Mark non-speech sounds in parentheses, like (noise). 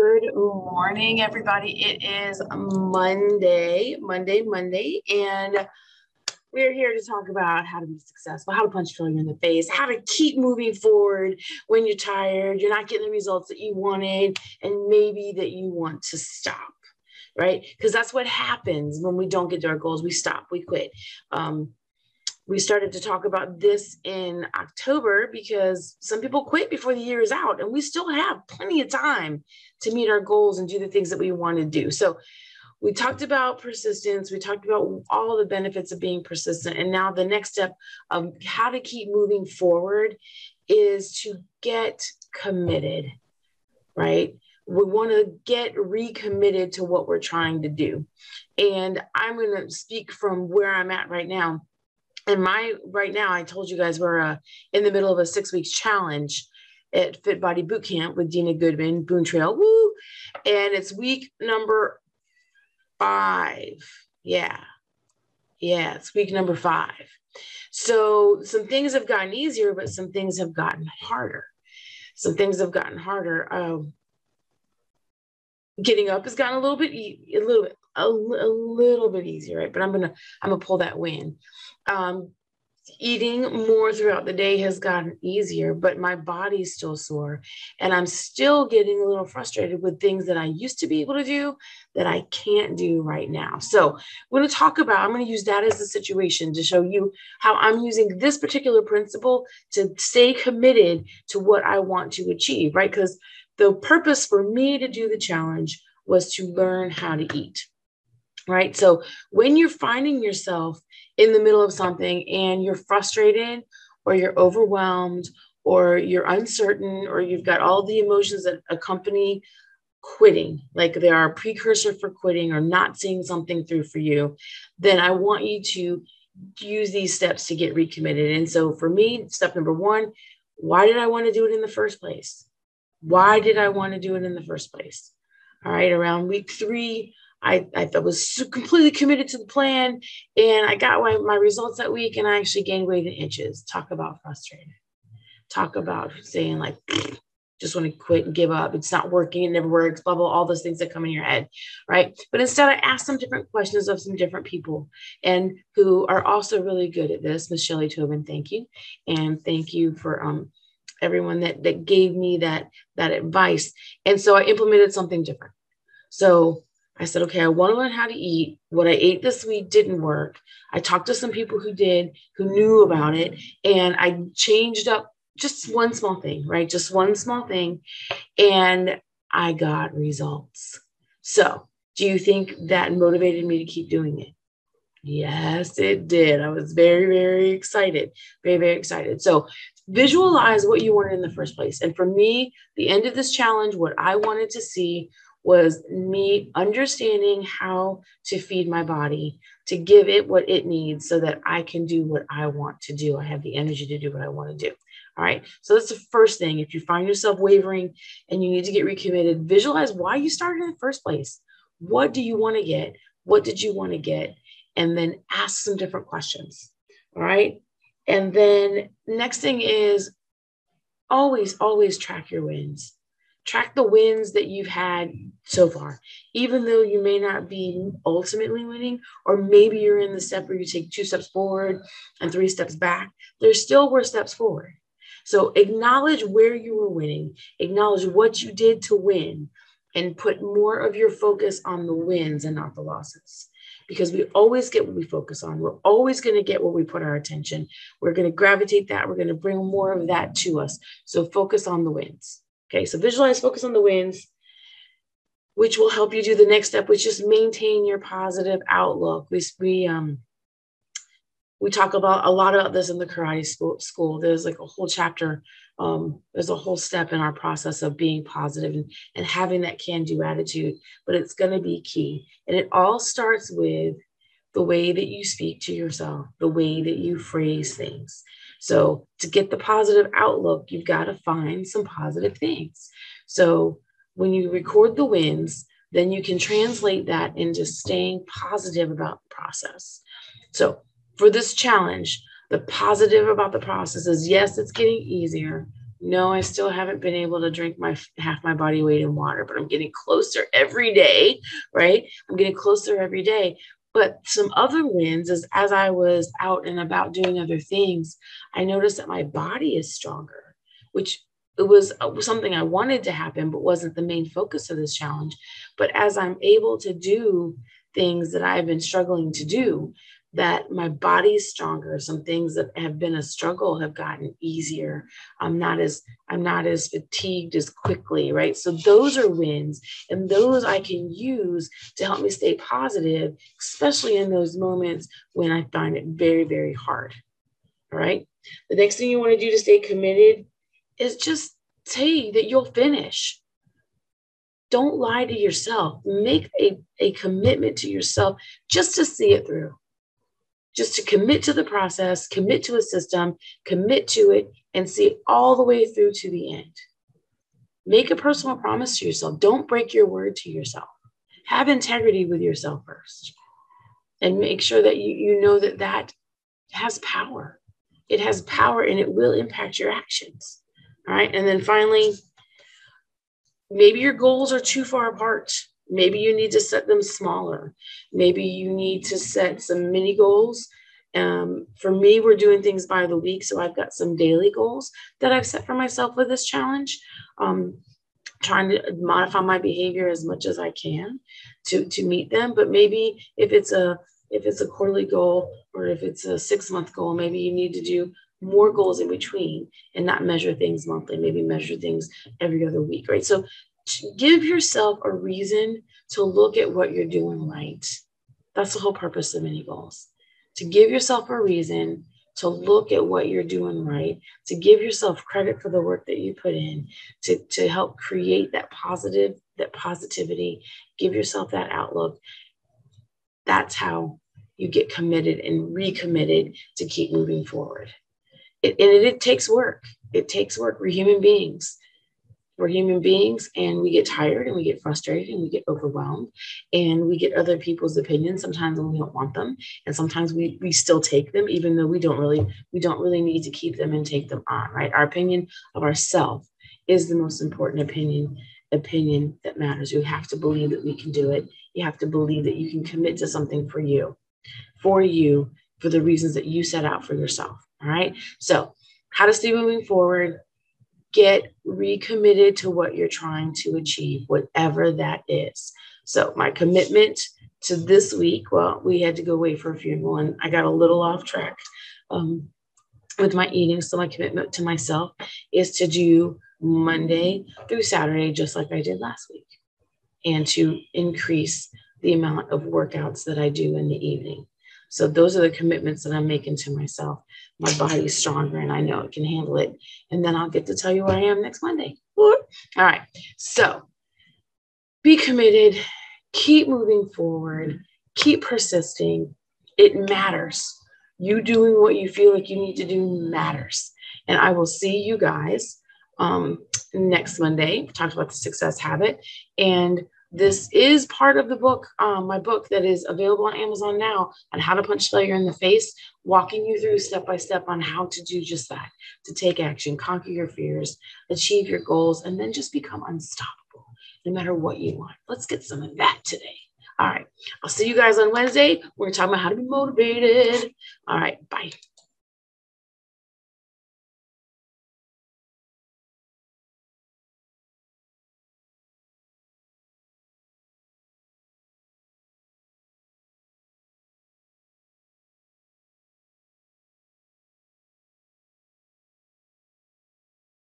Good morning, everybody. It is Monday, Monday, Monday, and we're here to talk about how to be successful, how to punch failure in the face, how to keep moving forward when you're tired, you're not getting the results that you wanted, and maybe that you want to stop, right? Because that's what happens when we don't get to our goals. We stop, we quit. Um, we started to talk about this in October because some people quit before the year is out, and we still have plenty of time to meet our goals and do the things that we want to do. So, we talked about persistence, we talked about all the benefits of being persistent, and now the next step of how to keep moving forward is to get committed, right? We want to get recommitted to what we're trying to do. And I'm going to speak from where I'm at right now and my right now, I told you guys we're uh, in the middle of a six weeks challenge at Fit Body Boot Camp with Dina Goodman, Boone Trail, woo! And it's week number five. Yeah, yeah, it's week number five. So some things have gotten easier, but some things have gotten harder. Some things have gotten harder. Um, getting up has gotten a little bit, a little bit, a, a little bit easier, right? But I'm gonna, I'm gonna pull that win. Um, eating more throughout the day has gotten easier, but my body's still sore. And I'm still getting a little frustrated with things that I used to be able to do that I can't do right now. So, I'm going to talk about, I'm going to use that as a situation to show you how I'm using this particular principle to stay committed to what I want to achieve, right? Because the purpose for me to do the challenge was to learn how to eat right? So when you're finding yourself in the middle of something and you're frustrated or you're overwhelmed or you're uncertain or you've got all the emotions that accompany quitting, like they are a precursor for quitting or not seeing something through for you, then I want you to use these steps to get recommitted. And so for me, step number one, why did I want to do it in the first place? Why did I want to do it in the first place? All right, around week three, I, I was completely committed to the plan and I got my, my results that week and I actually gained weight in inches. Talk about frustrated. Talk about saying like, (sniffs) just want to quit and give up. It's not working. It never works. Blah, blah, all those things that come in your head. Right. But instead I asked some different questions of some different people and who are also really good at this. Miss Shelley Tobin, thank you. And thank you for, um, everyone that, that gave me that, that advice. And so I implemented something different. So I said, okay, I want to learn how to eat. What I ate this week didn't work. I talked to some people who did, who knew about it, and I changed up just one small thing, right? Just one small thing. And I got results. So, do you think that motivated me to keep doing it? Yes, it did. I was very, very excited. Very, very excited. So, visualize what you wanted in the first place. And for me, the end of this challenge, what I wanted to see was me understanding how to feed my body, to give it what it needs so that I can do what I want to do. I have the energy to do what I want to do. All right. So that's the first thing. If you find yourself wavering and you need to get recommitted, visualize why you started in the first place. What do you want to get? What did you want to get? And then ask some different questions. All right. And then next thing is always, always track your wins. Track the wins that you've had so far. Even though you may not be ultimately winning or maybe you're in the step where you take two steps forward and three steps back there still were steps forward. So acknowledge where you were winning. Acknowledge what you did to win and put more of your focus on the wins and not the losses because we always get what we focus on. We're always going to get what we put our attention. We're going to gravitate that. We're going to bring more of that to us. So focus on the wins. Okay, so visualize, focus on the wins, which will help you do the next step, which is maintain your positive outlook. We, we um we talk about a lot about this in the karate school. school. There's like a whole chapter. Um, there's a whole step in our process of being positive and, and having that can-do attitude, but it's going to be key. And it all starts with the way that you speak to yourself, the way that you phrase things. So, to get the positive outlook, you've got to find some positive things. So, when you record the wins, then you can translate that into staying positive about the process. So, for this challenge, the positive about the process is yes, it's getting easier, No, I still haven't been able to drink my half my body weight in water, but I'm getting closer every day, right? I'm getting closer every day. But some other wins is as I was out and about doing other things, I noticed that my body is stronger, which it was uh, something I wanted to happen, but wasn't the main focus of this challenge. But as I'm able to do things that I've been struggling to do, that my body's stronger. Some things that have been a struggle have gotten easier. I'm not as i'm not as fatigued as quickly right? So those are wins and those i can use to help me stay positive especially in those moments when i find it very very hard all right? The next thing you want to do to stay committed is just say that you'll finish. Don't lie to yourself. Make a, a commitment to yourself just to see it through just to commit to the process, commit to a system, commit to it, and see all the way through to the end. Make a personal promise to yourself. Don't break your word to yourself. Have integrity with yourself first. And make sure that you, you know that that has power. It has power and it will impact your actions. All right. And then finally, maybe your goals are too far apart. Maybe you need to set them smaller. Maybe you need to set some mini goals. Um, for me, we're doing things by the week. So I've got some daily goals that I've set for myself with this challenge. Um, trying to modify my behavior as much as I can to, to meet them. But maybe if it's a if it's a quarterly goal or if it's a six month goal, maybe you need to do more goals in between and not measure things monthly, maybe measure things every other week, right? So give yourself a reason to look at what you're doing right. That's the whole purpose of mini goals. To give yourself a reason to look at what you're doing right, to give yourself credit for the work that you put in, to, to help create that positive, that positivity, give yourself that outlook. That's how you get committed and recommitted to keep moving forward. It, and it, it takes work. It takes work. We're human beings we're human beings and we get tired and we get frustrated and we get overwhelmed and we get other people's opinions sometimes when we don't want them and sometimes we we still take them even though we don't really we don't really need to keep them and take them on right? Our opinion of ourself is the most important opinion opinion that matters. You have to believe that we can do it. You have to believe that you can commit to something for you for you for the reasons that you set out for yourself all right? So how to stay moving forward get recommitted to what you're trying to achieve, whatever that is. So, my commitment to this week, well, we had to go away for a funeral and I got a little off track um, with my eating. So, my commitment to myself is to do Monday through Saturday, just like I did last week, and to increase the amount of workouts that I do in the evening. So those are the commitments that I'm making to myself. My body's stronger and I know it can handle it. And then I'll get to tell you where I am next Monday. All right. So be committed, keep moving forward, keep persisting. It matters. You doing what you feel like you need to do matters. And I will see you guys um, next Monday. We talked about the success habit. And this is part of the book, um, my book that is available on Amazon now on how to punch failure in the face, walking you through step by step on how to do just that, to take action, conquer your fears, achieve your goals, and then just become unstoppable no matter what you want. Let's get some of that today. All right. I'll see you guys on Wednesday. We're talking about how to be motivated. All right. Bye.